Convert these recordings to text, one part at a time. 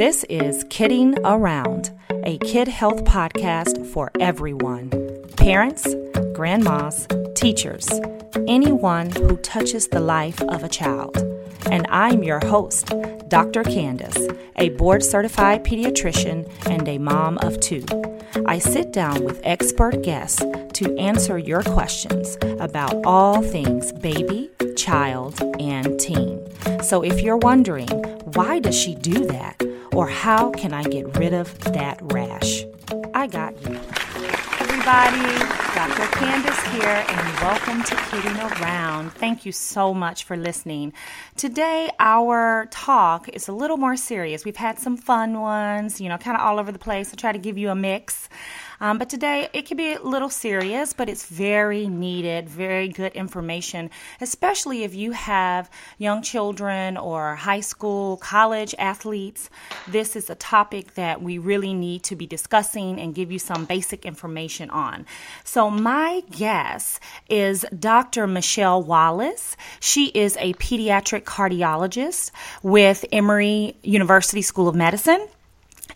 This is Kidding Around, a kid health podcast for everyone parents, grandmas, teachers, anyone who touches the life of a child. And I'm your host, Dr. Candace, a board certified pediatrician and a mom of two. I sit down with expert guests to answer your questions about all things baby, child, and teen. So if you're wondering, why does she do that? Or how can I get rid of that rash? I got you. Everybody, Dr. Candace here, and welcome to Kidding Around. Thank you so much for listening. Today, our talk is a little more serious. We've had some fun ones, you know, kind of all over the place. I try to give you a mix. Um, but today it can be a little serious, but it's very needed, very good information, especially if you have young children or high school, college athletes. This is a topic that we really need to be discussing and give you some basic information on. So, my guest is Dr. Michelle Wallace. She is a pediatric cardiologist with Emory University School of Medicine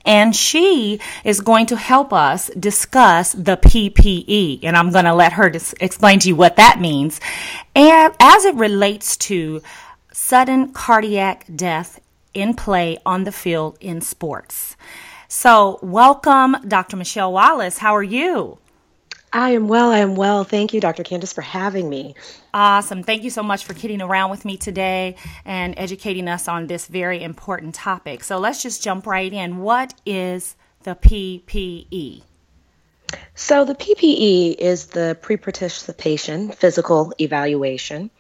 and she is going to help us discuss the PPE. And I'm going to let her dis- explain to you what that means. And as it relates to sudden cardiac death in play on the field in sports. So, welcome, Dr. Michelle Wallace. How are you? I am well. I am well. Thank you, Dr. Candace, for having me. Awesome. Thank you so much for kidding around with me today and educating us on this very important topic. So let's just jump right in. What is the PPE? So, the PPE is the pre participation physical evaluation,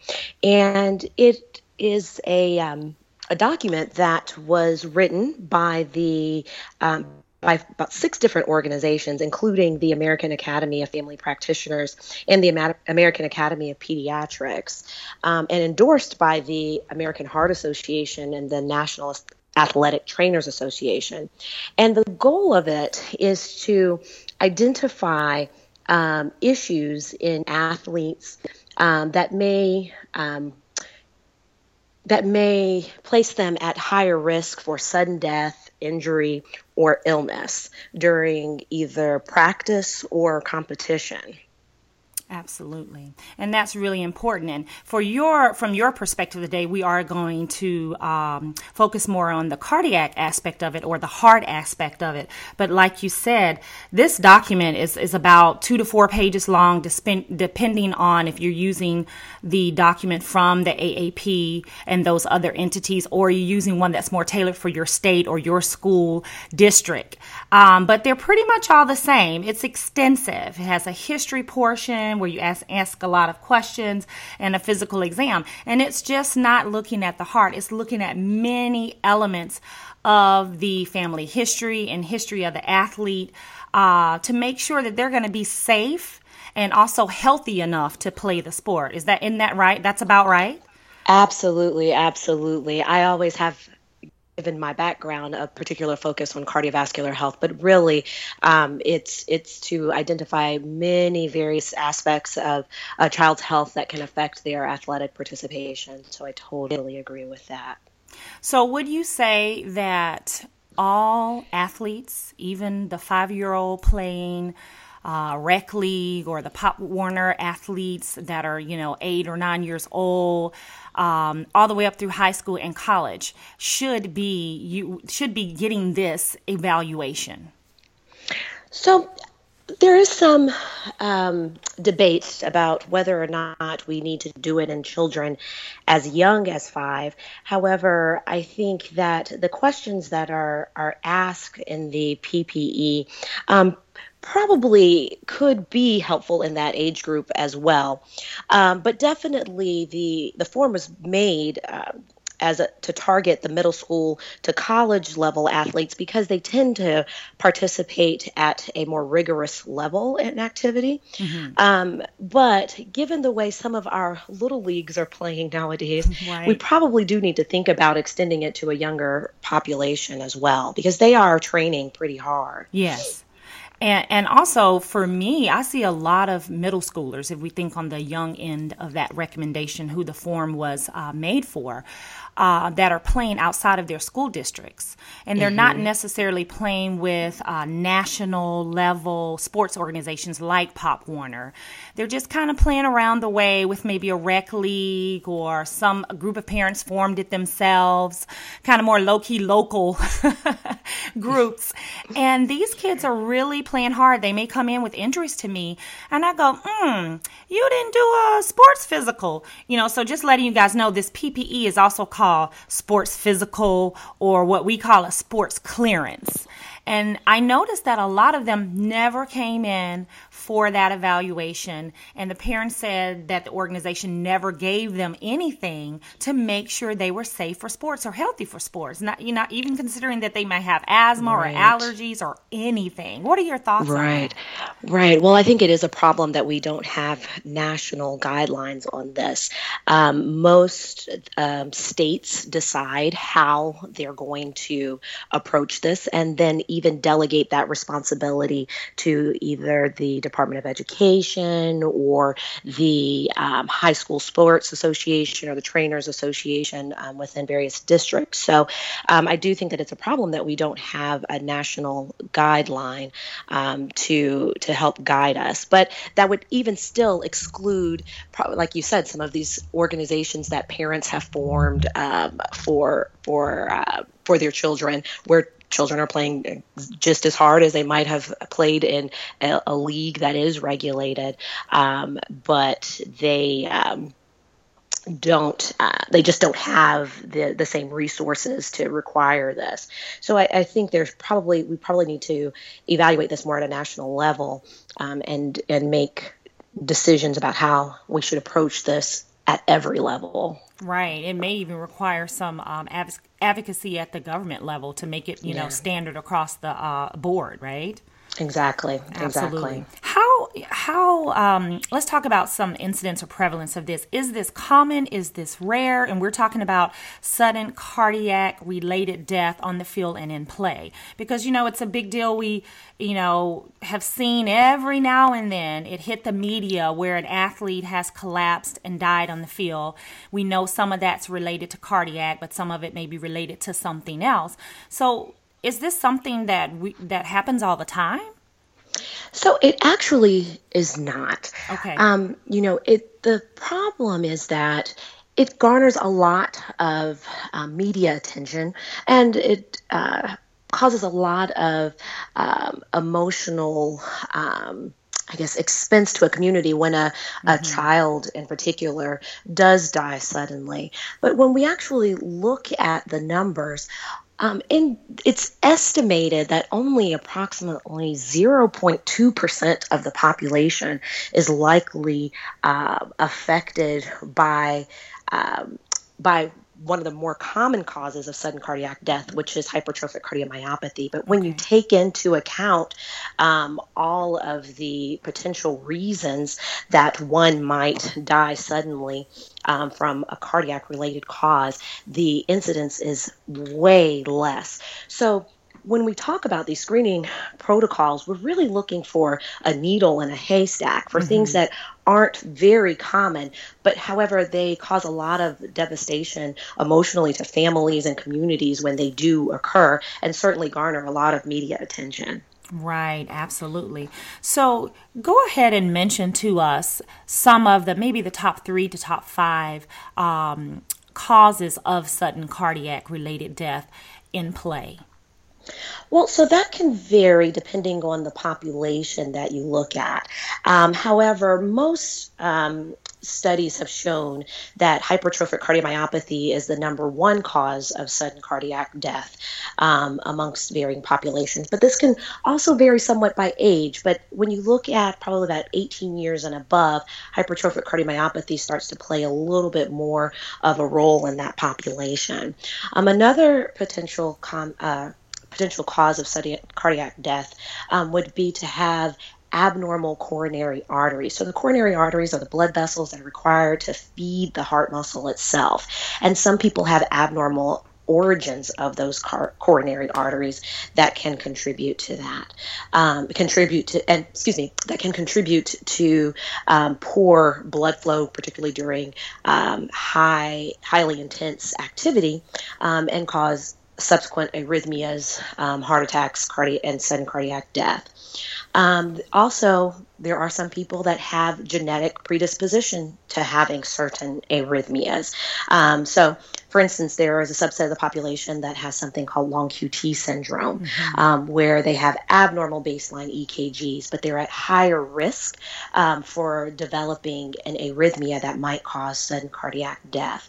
and it is a, um, a document that was written by the um, by about six different organizations, including the American Academy of Family Practitioners and the American Academy of Pediatrics, um, and endorsed by the American Heart Association and the National Athletic Trainers Association. And the goal of it is to identify um, issues in athletes um, that may um, that may place them at higher risk for sudden death, injury, or illness during either practice or competition. Absolutely. And that's really important. And for your, from your perspective today, we are going to um, focus more on the cardiac aspect of it or the heart aspect of it. But like you said, this document is, is about two to four pages long, depending on if you're using the document from the AAP and those other entities, or you're using one that's more tailored for your state or your school district. Um, but they're pretty much all the same. It's extensive. It has a history portion where you ask, ask a lot of questions and a physical exam. And it's just not looking at the heart, it's looking at many elements of the family history and history of the athlete uh, to make sure that they're going to be safe and also healthy enough to play the sport. Is that in that right? That's about right? Absolutely, absolutely. I always have given my background a particular focus on cardiovascular health, but really um, it's it's to identify many various aspects of a child's health that can affect their athletic participation. So I totally agree with that. So would you say that all athletes, even the five year old playing uh, rec league or the Pop Warner athletes that are, you know, eight or nine years old, um, all the way up through high school and college, should be you should be getting this evaluation. So there is some um, debate about whether or not we need to do it in children as young as five. However, I think that the questions that are are asked in the PPE um, probably could be helpful in that age group as well. Um, but definitely the the form was made. Uh, as a, to target the middle school to college level athletes because they tend to participate at a more rigorous level in activity. Mm-hmm. Um, but given the way some of our little leagues are playing nowadays, right. we probably do need to think about extending it to a younger population as well because they are training pretty hard. Yes. And, and also for me, I see a lot of middle schoolers, if we think on the young end of that recommendation, who the form was uh, made for uh, that are playing outside of their school districts. And they're mm-hmm. not necessarily playing with uh, national level sports organizations like Pop Warner. They're just kind of playing around the way with maybe a rec league or some group of parents formed it themselves, kind of more low key local groups. And these kids are really playing hard. They may come in with injuries to me, and I go, hmm, you didn't do a sports physical. You know, so just letting you guys know this PPE is also called call sports physical or what we call a sports clearance. And I noticed that a lot of them never came in for that evaluation. And the parents said that the organization never gave them anything to make sure they were safe for sports or healthy for sports. Not you know, even considering that they might have asthma right. or allergies or anything. What are your thoughts right. Right. Well, I think it is a problem that we don't have national guidelines on this. Um, most um, states decide how they're going to approach this and then even delegate that responsibility to either the Department of Education or the um, High School Sports Association or the Trainers Association um, within various districts. So um, I do think that it's a problem that we don't have a national guideline um, to to help guide us. But that would even still exclude, like you said, some of these organizations that parents have formed um, for for uh, for their children, where children are playing just as hard as they might have played in a, a league that is regulated, um, but they. Um, don't uh, they just don't have the the same resources to require this so I, I, think there's probably we probably need to evaluate this more at a national level um, and and make decisions about how we should approach this at every level Right. It may even require some um, advocacy at the government level to make it, you yeah. know, standard across the uh, board, right? Exactly. Absolutely. Exactly. How how um, let's talk about some incidence or prevalence of this. Is this common? Is this rare? And we're talking about sudden cardiac related death on the field and in play because you know it's a big deal. We you know have seen every now and then it hit the media where an athlete has collapsed and died on the field. We know some of that's related to cardiac, but some of it may be related to something else. So is this something that we that happens all the time? So it actually is not. Okay. Um, you know, it the problem is that it garners a lot of uh, media attention, and it uh, causes a lot of um, emotional. Um, I guess expense to a community when a, mm-hmm. a child in particular does die suddenly. But when we actually look at the numbers, um, and it's estimated that only approximately 0.2% of the population is likely uh, affected by um, by one of the more common causes of sudden cardiac death, which is hypertrophic cardiomyopathy. But when you take into account um, all of the potential reasons that one might die suddenly um, from a cardiac related cause, the incidence is way less. So when we talk about these screening protocols, we're really looking for a needle in a haystack for mm-hmm. things that aren't very common, but however, they cause a lot of devastation emotionally to families and communities when they do occur, and certainly garner a lot of media attention. Right, absolutely. So go ahead and mention to us some of the maybe the top three to top five um, causes of sudden cardiac related death in play. Well, so that can vary depending on the population that you look at. Um, however, most um, studies have shown that hypertrophic cardiomyopathy is the number one cause of sudden cardiac death um, amongst varying populations. But this can also vary somewhat by age. But when you look at probably about 18 years and above, hypertrophic cardiomyopathy starts to play a little bit more of a role in that population. Um, another potential com- uh, potential cause of cardiac death um, would be to have abnormal coronary arteries. So the coronary arteries are the blood vessels that are required to feed the heart muscle itself. And some people have abnormal origins of those car- coronary arteries that can contribute to that. Um, contribute to, and excuse me, that can contribute to um, poor blood flow, particularly during um, high, highly intense activity, um, and cause subsequent arrhythmias, um, heart attacks, cardi- and sudden cardiac death. Um, also, there are some people that have genetic predisposition to having certain arrhythmias. Um, so, for instance, there is a subset of the population that has something called long QT syndrome, mm-hmm. um, where they have abnormal baseline EKGs, but they're at higher risk um, for developing an arrhythmia that might cause sudden cardiac death.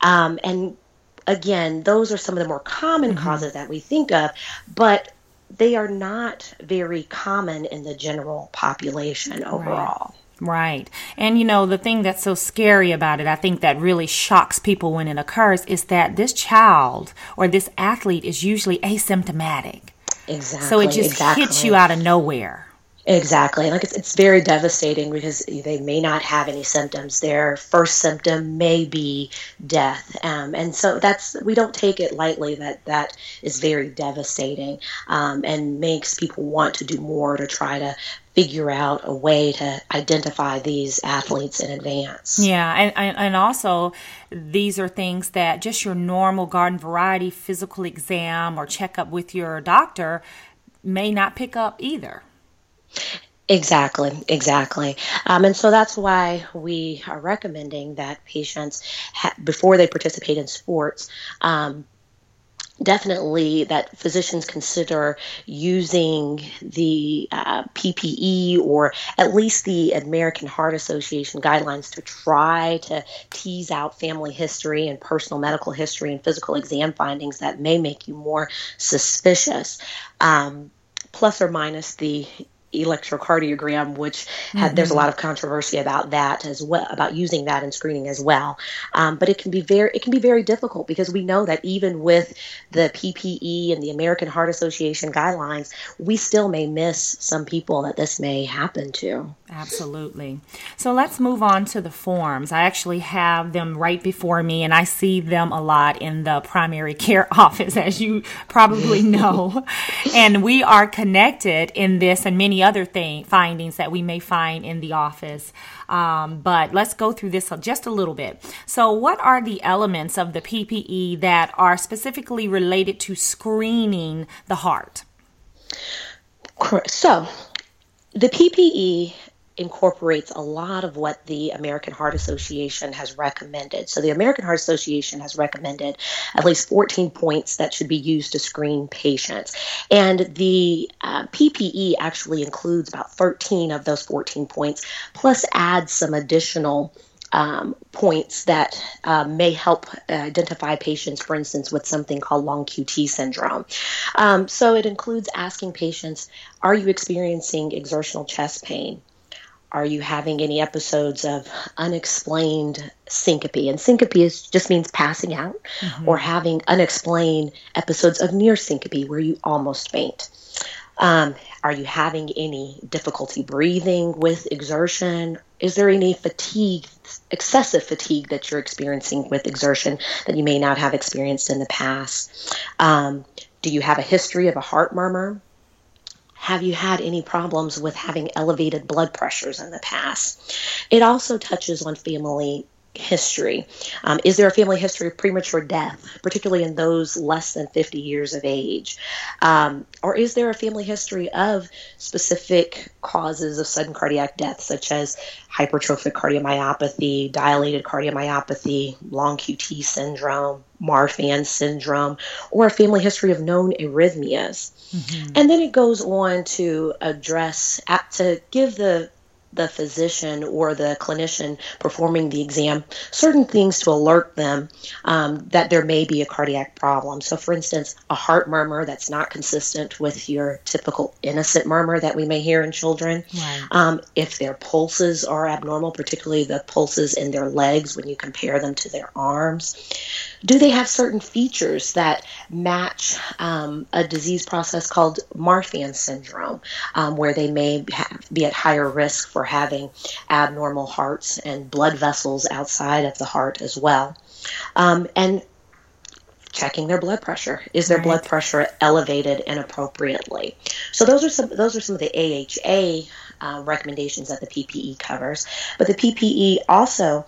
Um, and again, those are some of the more common mm-hmm. causes that we think of, but they are not very common in the general population overall. Right. right. And you know, the thing that's so scary about it, I think that really shocks people when it occurs, is that this child or this athlete is usually asymptomatic. Exactly. So it just exactly. hits you out of nowhere. Exactly. Like it's, it's very devastating because they may not have any symptoms. Their first symptom may be death. Um, and so that's, we don't take it lightly that that is very devastating um, and makes people want to do more to try to figure out a way to identify these athletes in advance. Yeah, and, and also these are things that just your normal garden variety physical exam or checkup with your doctor may not pick up either. Exactly, exactly. Um, and so that's why we are recommending that patients, ha- before they participate in sports, um, definitely that physicians consider using the uh, PPE or at least the American Heart Association guidelines to try to tease out family history and personal medical history and physical exam findings that may make you more suspicious. Um, plus or minus the electrocardiogram, which had, mm-hmm. there's a lot of controversy about that as well, about using that in screening as well. Um, but it can be very it can be very difficult because we know that even with the PPE and the American Heart Association guidelines, we still may miss some people that this may happen to. Absolutely. So let's move on to the forms. I actually have them right before me, and I see them a lot in the primary care office, as you probably know. and we are connected in this and many other thing, findings that we may find in the office. Um, but let's go through this just a little bit. So, what are the elements of the PPE that are specifically related to screening the heart? So, the PPE incorporates a lot of what the American Heart Association has recommended. So, the American Heart Association has recommended at least 14 points that should be used to screen patients. And the uh, PPE actually includes about 13 of those 14 points, plus adds some additional. Um, points that uh, may help identify patients, for instance, with something called long QT syndrome. Um, so it includes asking patients Are you experiencing exertional chest pain? Are you having any episodes of unexplained syncope? And syncope is, just means passing out mm-hmm. or having unexplained episodes of near syncope where you almost faint. Um, are you having any difficulty breathing with exertion? Is there any fatigue, excessive fatigue that you're experiencing with exertion that you may not have experienced in the past? Um, do you have a history of a heart murmur? Have you had any problems with having elevated blood pressures in the past? It also touches on family history. Um, is there a family history of premature death, particularly in those less than 50 years of age? Um, or is there a family history of specific causes of sudden cardiac death, such as hypertrophic cardiomyopathy, dilated cardiomyopathy, long QT syndrome, Marfan syndrome, or a family history of known arrhythmias? Mm-hmm. And then it goes on to address, to give the the physician or the clinician performing the exam certain things to alert them um, that there may be a cardiac problem. So, for instance, a heart murmur that's not consistent with your typical innocent murmur that we may hear in children. Right. Um, if their pulses are abnormal, particularly the pulses in their legs when you compare them to their arms. Do they have certain features that match um, a disease process called Marfan syndrome, um, where they may have, be at higher risk for having abnormal hearts and blood vessels outside of the heart as well. Um, and checking their blood pressure. Is their right. blood pressure elevated inappropriately? So those are some those are some of the AHA uh, recommendations that the PPE covers. But the PPE also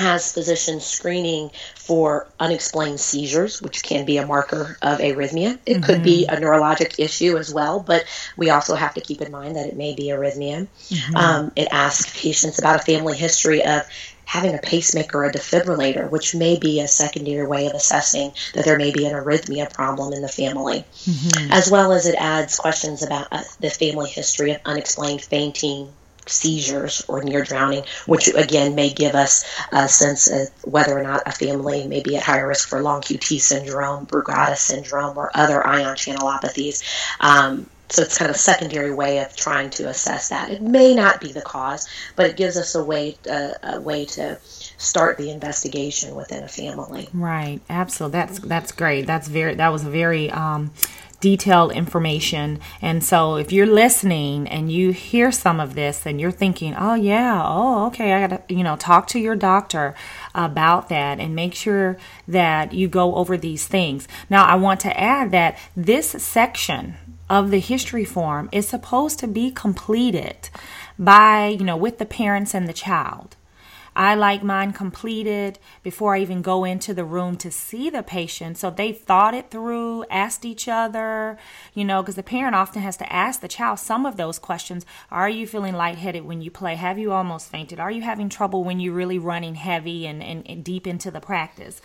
has physicians screening for unexplained seizures, which can be a marker of arrhythmia. It mm-hmm. could be a neurologic issue as well, but we also have to keep in mind that it may be arrhythmia. Mm-hmm. Um, it asks patients about a family history of having a pacemaker or a defibrillator, which may be a secondary way of assessing that there may be an arrhythmia problem in the family, mm-hmm. as well as it adds questions about uh, the family history of unexplained fainting, seizures or near drowning, which again may give us a sense of whether or not a family may be at higher risk for long QT syndrome, Brugada syndrome, or other ion channelopathies. Um, so it's kind of a secondary way of trying to assess that. It may not be the cause, but it gives us a way a way to start the investigation within a family. Right. Absolutely. That's that's great. That's very that was very um, detailed information. And so if you're listening and you hear some of this and you're thinking, "Oh yeah, oh okay, I got to, you know, talk to your doctor about that and make sure that you go over these things." Now, I want to add that this section of the history form is supposed to be completed by, you know, with the parents and the child. I like mine completed before I even go into the room to see the patient. So they thought it through, asked each other, you know, because the parent often has to ask the child some of those questions. Are you feeling lightheaded when you play? Have you almost fainted? Are you having trouble when you're really running heavy and, and, and deep into the practice?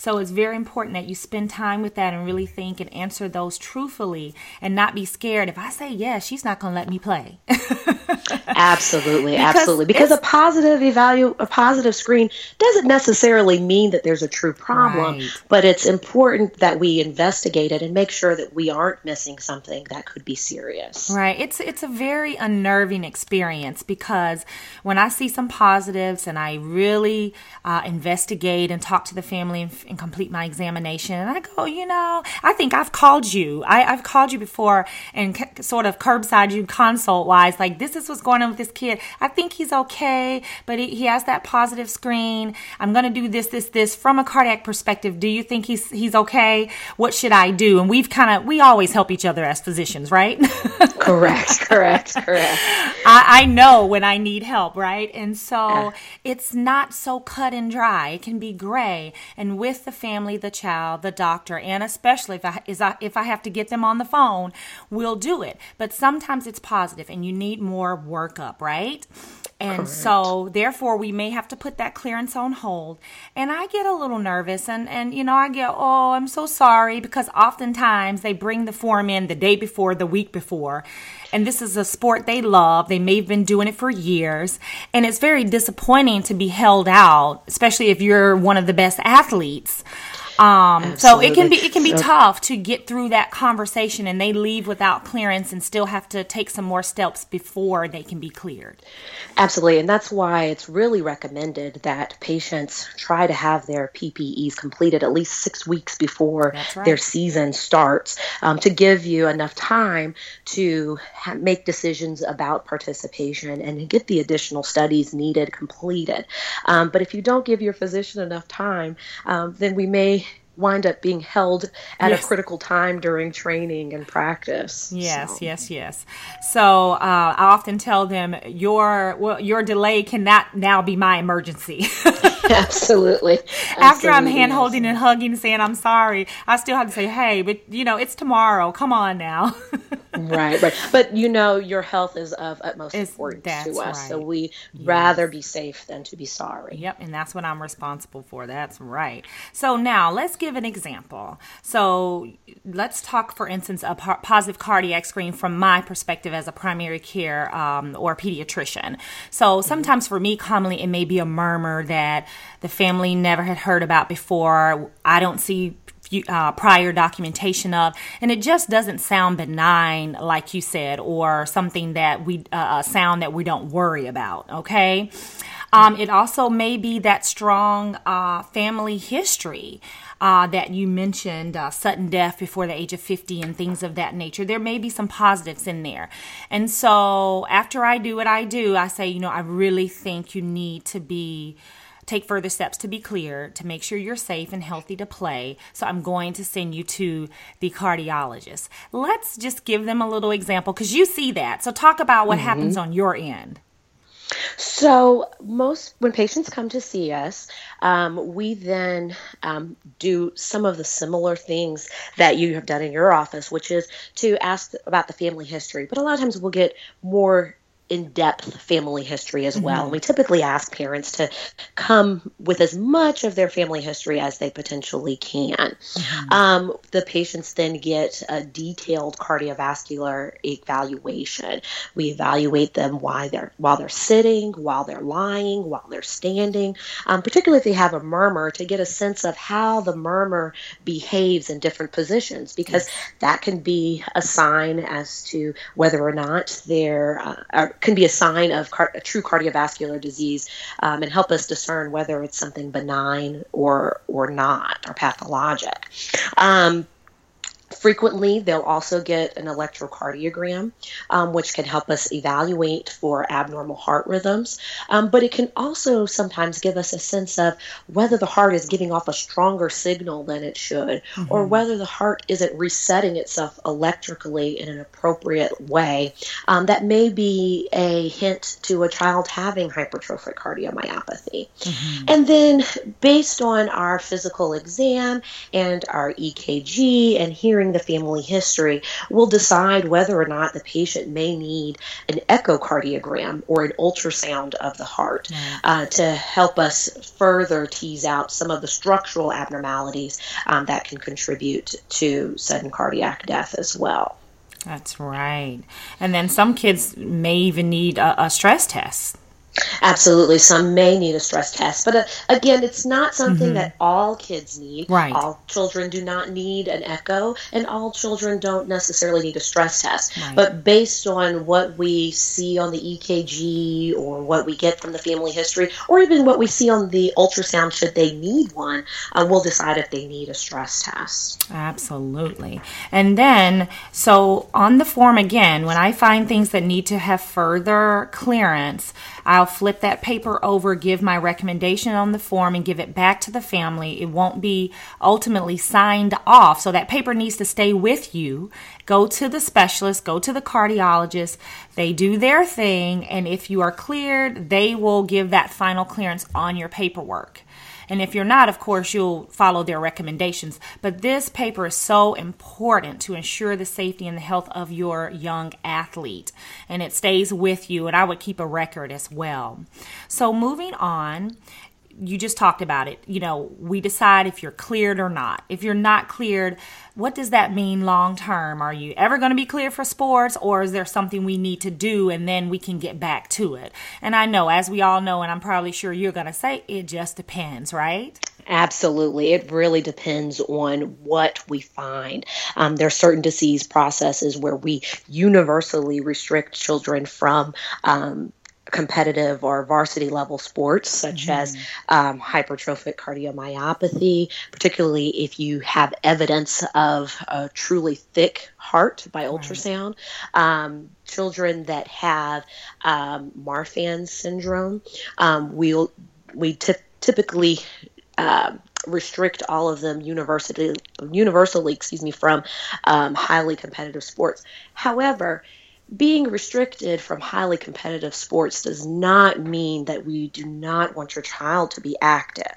So it's very important that you spend time with that and really think and answer those truthfully and not be scared. If I say yes, she's not going to let me play. absolutely, because absolutely. Because a positive evalu a positive screen doesn't necessarily mean that there's a true problem, right. but it's important that we investigate it and make sure that we aren't missing something that could be serious. Right. It's it's a very unnerving experience because when I see some positives and I really uh, investigate and talk to the family and, and complete my examination. And I go, you know, I think I've called you. I, have called you before and c- sort of curbside you consult wise, like this is what's going on with this kid. I think he's okay, but he, he has that positive screen. I'm going to do this, this, this from a cardiac perspective. Do you think he's, he's okay? What should I do? And we've kind of, we always help each other as physicians, right? correct, correct, correct. I, I, know when I need help, right? And so yeah. it's not so cut and dry. It can be gray. And with the family, the child, the doctor, and especially if I, is I, if I have to get them on the phone, we'll do it. But sometimes it's positive and you need more workup, right? And Correct. so, therefore, we may have to put that clearance on hold. And I get a little nervous, and, and you know, I get, oh, I'm so sorry, because oftentimes they bring the form in the day before, the week before. And this is a sport they love. They may have been doing it for years. And it's very disappointing to be held out, especially if you're one of the best athletes. Um, so it can be it can be so, tough to get through that conversation, and they leave without clearance and still have to take some more steps before they can be cleared. Absolutely, and that's why it's really recommended that patients try to have their PPEs completed at least six weeks before right. their season starts um, to give you enough time to ha- make decisions about participation and get the additional studies needed completed. Um, but if you don't give your physician enough time, um, then we may wind up being held at yes. a critical time during training and practice. Yes, so. yes, yes. So uh, I often tell them your well, your delay cannot now be my emergency. Absolutely. After I'm hand holding and hugging, saying I'm sorry, I still have to say, hey, but you know, it's tomorrow. Come on now. right, right. But you know, your health is of utmost it's, importance to us. Right. So we yes. rather be safe than to be sorry. Yep, and that's what I'm responsible for. That's right. So now let's give an example. So let's talk, for instance, a positive cardiac screen from my perspective as a primary care um, or pediatrician. So mm-hmm. sometimes for me, commonly, it may be a murmur that the family never had heard about before. I don't see uh, prior documentation of, and it just doesn't sound benign, like you said, or something that we uh, sound that we don't worry about. Okay. Um, it also may be that strong uh, family history uh, that you mentioned, uh, sudden death before the age of 50 and things of that nature. There may be some positives in there. And so after I do what I do, I say, you know, I really think you need to be take further steps to be clear to make sure you're safe and healthy to play. So I'm going to send you to the cardiologist. Let's just give them a little example because you see that. So talk about what mm-hmm. happens on your end. So, most when patients come to see us, um, we then um, do some of the similar things that you have done in your office, which is to ask about the family history. But a lot of times we'll get more in depth family history as well. Mm-hmm. And we typically ask parents to come with as much of their family history as they potentially can. Mm-hmm. Um, the patients then get a detailed cardiovascular evaluation. We evaluate them while they're while they're sitting, while they're lying, while they're standing, um, particularly if they have a murmur, to get a sense of how the murmur behaves in different positions, because yes. that can be a sign as to whether or not they're uh, can be a sign of car- a true cardiovascular disease um, and help us discern whether it's something benign or or not or pathologic. Um, Frequently, they'll also get an electrocardiogram, um, which can help us evaluate for abnormal heart rhythms. Um, but it can also sometimes give us a sense of whether the heart is giving off a stronger signal than it should, mm-hmm. or whether the heart isn't resetting itself electrically in an appropriate way. Um, that may be a hint to a child having hypertrophic cardiomyopathy. Mm-hmm. And then, based on our physical exam and our EKG and hearing the family history, will decide whether or not the patient may need an echocardiogram or an ultrasound of the heart uh, to help us further tease out some of the structural abnormalities um, that can contribute to sudden cardiac death as well. That's right. And then some kids may even need a, a stress test. Absolutely. Some may need a stress test, but uh, again, it's not something mm-hmm. that all kids need. Right. All children do not need an echo, and all children don't necessarily need a stress test. Right. But based on what we see on the EKG or what we get from the family history, or even what we see on the ultrasound, should they need one, uh, we'll decide if they need a stress test. Absolutely. And then, so on the form again, when I find things that need to have further clearance, I'll flip that paper over, give my recommendation on the form, and give it back to the family. It won't be ultimately signed off. So that paper needs to stay with you. Go to the specialist, go to the cardiologist. They do their thing. And if you are cleared, they will give that final clearance on your paperwork. And if you're not, of course, you'll follow their recommendations. But this paper is so important to ensure the safety and the health of your young athlete. And it stays with you, and I would keep a record as well. So, moving on, you just talked about it. You know, we decide if you're cleared or not. If you're not cleared, what does that mean long term? Are you ever going to be cleared for sports or is there something we need to do and then we can get back to it? And I know, as we all know, and I'm probably sure you're going to say, it just depends, right? Absolutely. It really depends on what we find. Um, there are certain disease processes where we universally restrict children from um, competitive or varsity level sports, such mm-hmm. as um, hypertrophic cardiomyopathy, particularly if you have evidence of a truly thick heart by ultrasound. Right. Um, children that have um, Marfan syndrome, um, we'll, we t- typically uh, restrict all of them universally, universally, excuse me, from um, highly competitive sports. However, being restricted from highly competitive sports does not mean that we do not want your child to be active.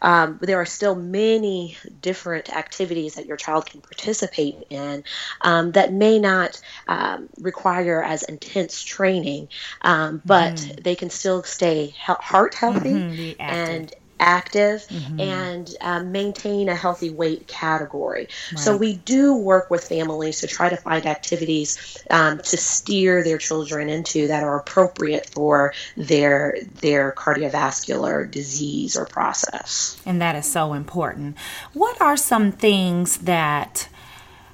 Um, there are still many different activities that your child can participate in um, that may not um, require as intense training, um, but mm. they can still stay he- heart healthy mm-hmm, and active mm-hmm. and um, maintain a healthy weight category. Right. So we do work with families to try to find activities um, to steer their children into that are appropriate for their their cardiovascular disease or process. And that is so important. What are some things that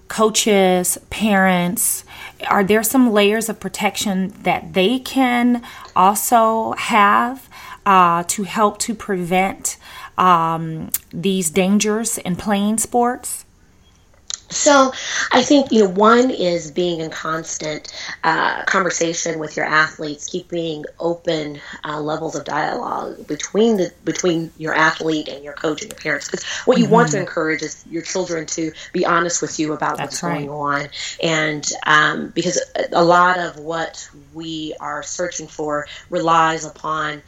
coaches, parents, are there some layers of protection that they can also have uh, to help to prevent um, these dangers in playing sports? So I think you know one is being in constant uh, conversation with your athletes, keeping open uh, levels of dialogue between the between your athlete and your coach and your parents. Because what you mm-hmm. want to mm-hmm. encourage is your children to be honest with you about That's what's right. going on, and um, because a lot of what we are searching for relies upon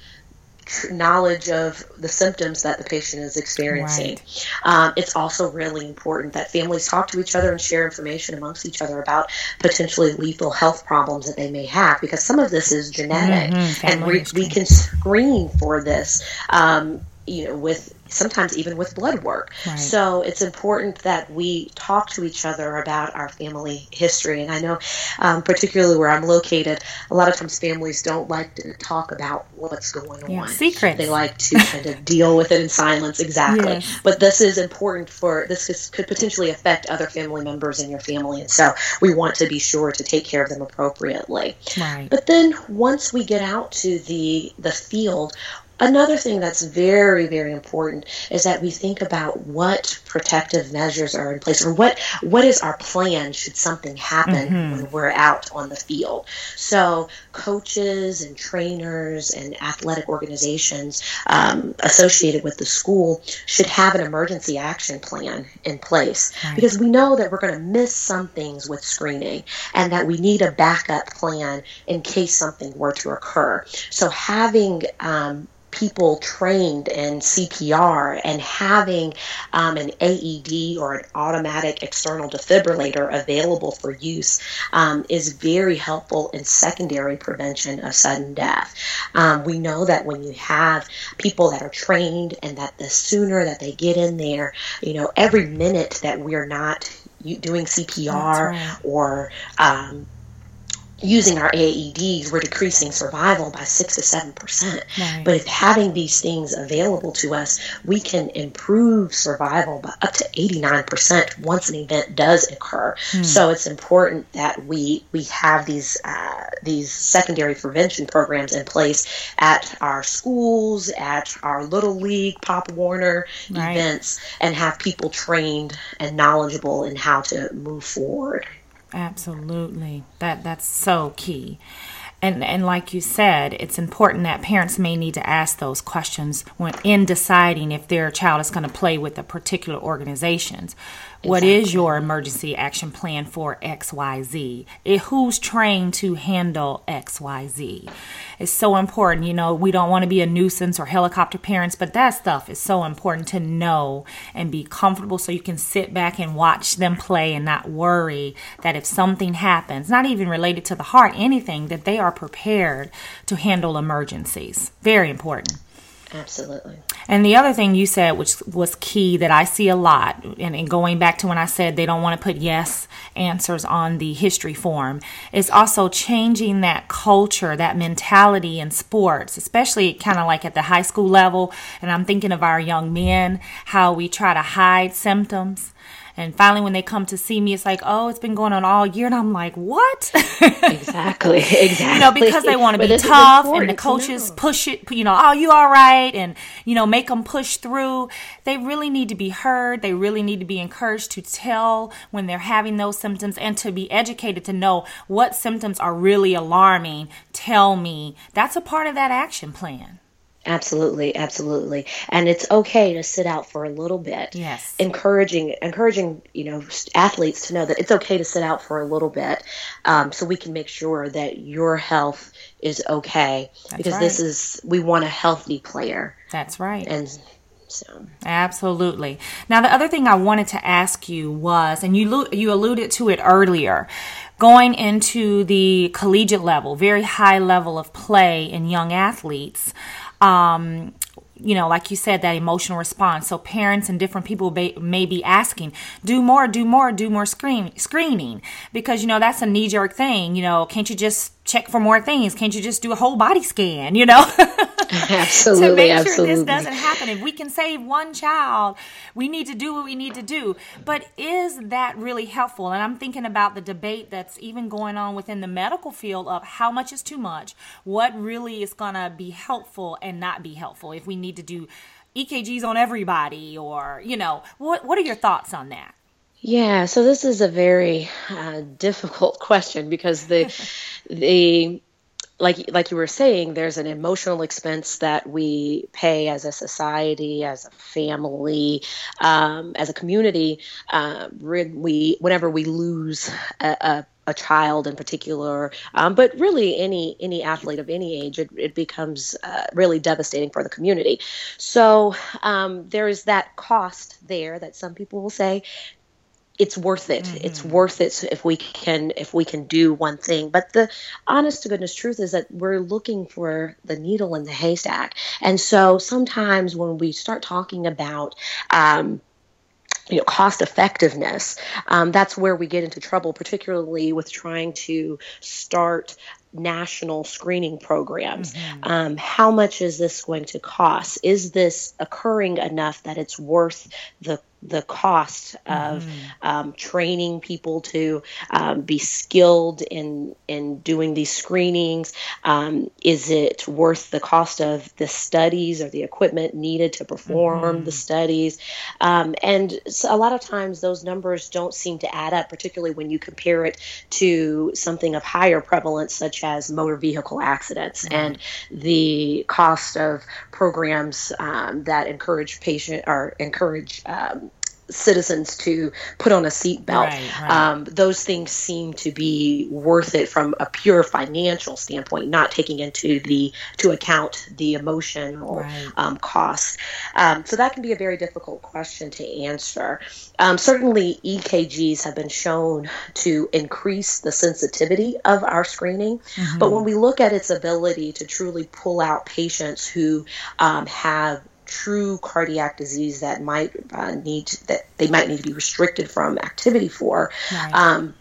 knowledge of the symptoms that the patient is experiencing. Right. Um, it's also really important that families talk to each other and share information amongst each other about potentially lethal health problems that they may have because some of this is genetic mm-hmm. and we, we, can screen for this. Um, you know, with sometimes even with blood work. Right. So it's important that we talk to each other about our family history. And I know, um, particularly where I'm located, a lot of times families don't like to talk about what's going yeah, on. Secrets. They like to kind of deal with it in silence. Exactly. Yes. But this is important for this could potentially affect other family members in your family, and so we want to be sure to take care of them appropriately. Right. But then once we get out to the the field, Another thing that's very, very important is that we think about what protective measures are in place or what, what is our plan should something happen mm-hmm. when we're out on the field. So, coaches and trainers and athletic organizations um, associated with the school should have an emergency action plan in place right. because we know that we're going to miss some things with screening and that we need a backup plan in case something were to occur. So, having um, people trained in CPR and having um, an AED or an automatic external defibrillator available for use um, is very helpful in secondary prevention of sudden death. Um, we know that when you have people that are trained and that the sooner that they get in there, you know, every minute that we're not doing CPR right. or um, using our AEDs, we're decreasing survival by six to seven percent. But if having these things available to us, we can improve survival by up to eighty nine percent once an event does occur. Hmm. So it's important that we we have these uh, these secondary prevention programs in place at our schools, at our little league, Pop Warner right. events, and have people trained and knowledgeable in how to move forward. Absolutely. That that's so key. And and like you said, it's important that parents may need to ask those questions when in deciding if their child is going to play with a particular organizations. What is your emergency action plan for XYZ? It, who's trained to handle XYZ? It's so important. You know, we don't want to be a nuisance or helicopter parents, but that stuff is so important to know and be comfortable so you can sit back and watch them play and not worry that if something happens, not even related to the heart, anything, that they are prepared to handle emergencies. Very important. Absolutely. And the other thing you said, which was key that I see a lot, and, and, going back to when I said they don't want to put yes answers on the history form, is also changing that culture, that mentality in sports, especially kind of like at the high school level. And I'm thinking of our young men, how we try to hide symptoms and finally, when they come to see me, it's like, oh, it's been going on all year. And I'm like, what? exactly. Exactly. you know, because they want to be tough and the coaches push it, you know, oh, you all right. And, you know, make them push through. They really need to be heard. They really need to be encouraged to tell when they're having those symptoms and to be educated to know what symptoms are really alarming. Tell me. That's a part of that action plan. Absolutely, absolutely. And it's okay to sit out for a little bit. Yes. Encouraging, encouraging, you know, athletes to know that it's okay to sit out for a little bit, um, so we can make sure that your health is okay. That's because right. this is we want a healthy player. That's right. And so. Absolutely. Now, the other thing I wanted to ask you was, and you you alluded to it earlier, going into the collegiate level, very high level of play in young athletes um, you know, like you said, that emotional response. So parents and different people may, be asking, do more, do more, do more screen, screening. Because, you know, that's a knee jerk thing. You know, can't you just check for more things? Can't you just do a whole body scan, you know? absolutely. to make sure absolutely. this doesn't happen. If we can save one child, we need to do what we need to do. But is that really helpful? And I'm thinking about the debate that's even going on within the medical field of how much is too much, what really is going to be helpful and not be helpful if we need to do EKGs on everybody or, you know, what what are your thoughts on that? Yeah, so this is a very uh, difficult question because the the like like you were saying, there's an emotional expense that we pay as a society, as a family, um, as a community. Uh, we whenever we lose a, a a child in particular, um, but really any any athlete of any age, it, it becomes uh, really devastating for the community. So um, there is that cost there that some people will say it's worth it. Mm-hmm. It's worth it if we can if we can do one thing. But the honest to goodness truth is that we're looking for the needle in the haystack. And so sometimes when we start talking about um, you know cost effectiveness um, that's where we get into trouble particularly with trying to start national screening programs mm-hmm. um, how much is this going to cost is this occurring enough that it's worth the the cost of mm-hmm. um, training people to um, be skilled in in doing these screenings? Um, is it worth the cost of the studies or the equipment needed to perform mm-hmm. the studies? Um, and so a lot of times those numbers don't seem to add up, particularly when you compare it to something of higher prevalence, such as motor vehicle accidents mm-hmm. and the cost of programs um, that encourage patient or encourage um, citizens to put on a seatbelt. Right, right. um, those things seem to be worth it from a pure financial standpoint, not taking into the to account the emotional right. um, costs. Um, so that can be a very difficult question to answer. Um, certainly, EKGs have been shown to increase the sensitivity of our screening, mm-hmm. but when we look at its ability to truly pull out patients who um, have true cardiac disease that might uh, need to, that they might need to be restricted from activity for. Right. Um,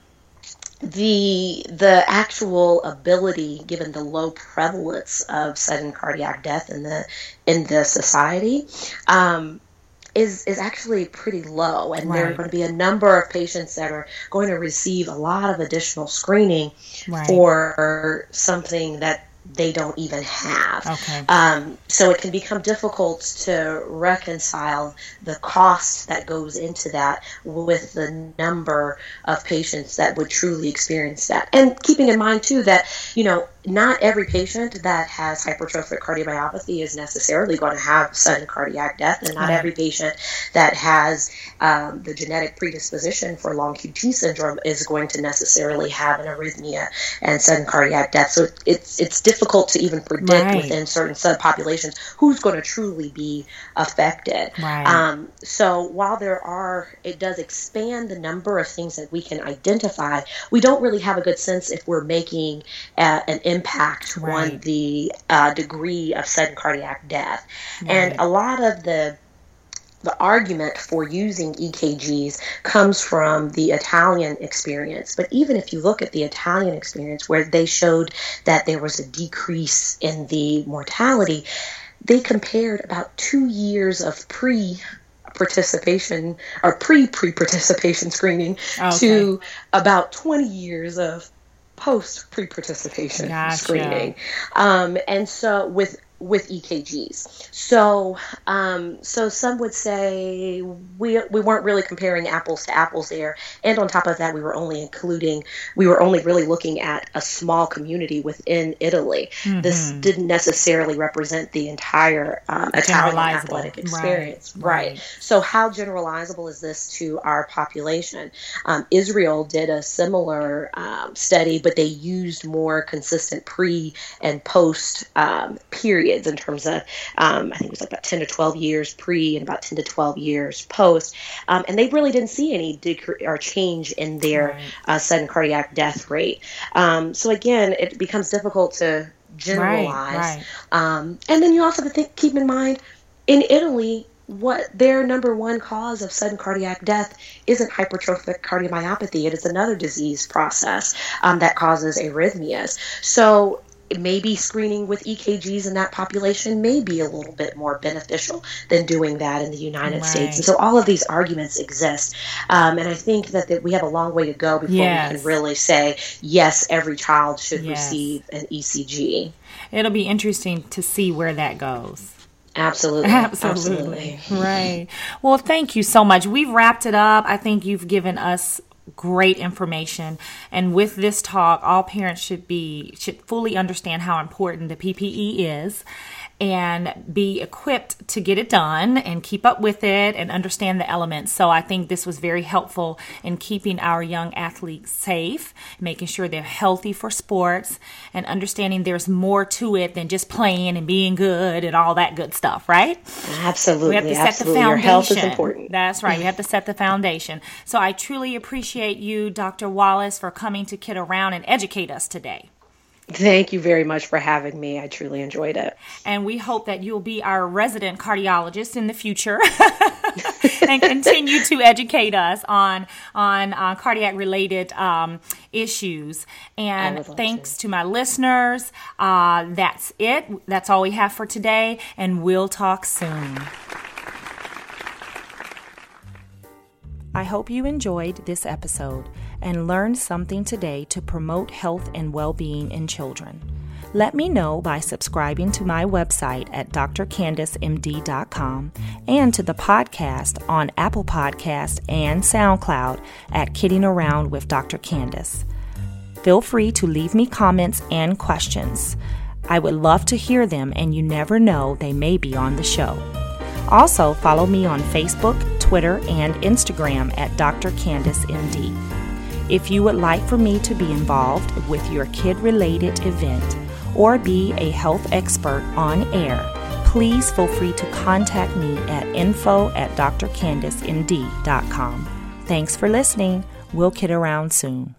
the the actual ability, given the low prevalence of sudden cardiac death in the in the society, um, is is actually pretty low, and right. there are going to be a number of patients that are going to receive a lot of additional screening right. for something that they don't even have. Okay. Um, so it can become difficult to reconcile the cost that goes into that with the number of patients that would truly experience that. And keeping in mind, too, that, you know, not every patient that has hypertrophic cardiomyopathy is necessarily going to have sudden cardiac death, and not every patient that has um, the genetic predisposition for long QT syndrome is going to necessarily have an arrhythmia and sudden cardiac death. So it's it's difficult to even predict right. within certain subpopulations who's going to truly be affected. Right. Um, so while there are, it does expand the number of things that we can identify. We don't really have a good sense if we're making uh, an impact right. on the uh, degree of sudden cardiac death. And a lot of the the argument for using EKGs comes from the Italian experience. But even if you look at the Italian experience, where they showed that there was a decrease in the mortality, they compared about two years of pre participation or pre pre participation screening okay. to about 20 years of post pre participation gotcha. screening. Um, and so with with EKGs. So, um, so some would say we we weren't really comparing apples to apples there, and on top of that, we were only including we were only really looking at a small community within Italy. Mm-hmm. This didn't necessarily represent the entire um, Italian athletic experience, right. right. So, how generalizable is this to our population? Um, Israel did a similar um, study, but they used more consistent pre and post um, periods in terms of um, I think it was like about 10 to 12 years pre and about 10 to 12 years post, um, and they really didn't see any decrease or change in their right. uh, sudden cardiac death rate. Um, so again, it becomes difficult to generalize. Right, right. Um, and then you also have to think, keep in mind, in Italy, what their number one cause of sudden cardiac death isn't hypertrophic cardiomyopathy. It is another disease process um, that causes arrhythmias. So maybe screening with EKGs in that population may be a little bit more beneficial than doing that in the United right. States. And so all of these arguments exist. Um, and I think that, that we have a long way to go before yes. we can really say, yes, every child should yes. receive an ECG. It'll be interesting to see where that goes. Absolutely. Absolutely. Absolutely. Right. Well, thank you so much. We've wrapped it up. I think you've given us great information. And with this talk all parents should be should fully understand how important the PPE is and be equipped to get it done and keep up with it and understand the elements. So I think this was very helpful in keeping our young athletes safe, making sure they're healthy for sports, and understanding there's more to it than just playing and being good and all that good stuff, right? Absolutely. We have to set absolutely. the foundation. Your health is important. That's right. We have to set the foundation. So I truly appreciate you, Dr. Wallace, for coming to Kid Around and educate us today. Thank you very much for having me. I truly enjoyed it. And we hope that you'll be our resident cardiologist in the future and continue to educate us on on uh, cardiac related um, issues. And thanks to. to. my listeners. Uh, that's it. That's all we have for today. And we'll talk soon. I hope you enjoyed this episode and learn something today to promote health and well being in children. Let me know by subscribing to my website at drcandicemd.com and to the podcast on Apple Podcast and SoundCloud at Kidding Around with Dr. Candice. Feel free to leave me comments and questions. I would love to hear them, and you never know, they may be on the show. Also, follow me on Facebook, Twitter, and Instagram at Dr. Candice MD. If you would like for me to be involved with your kid related event or be a health expert on air, please feel free to contact me at info at drcandicemd.com. Thanks for listening. We'll kid around soon.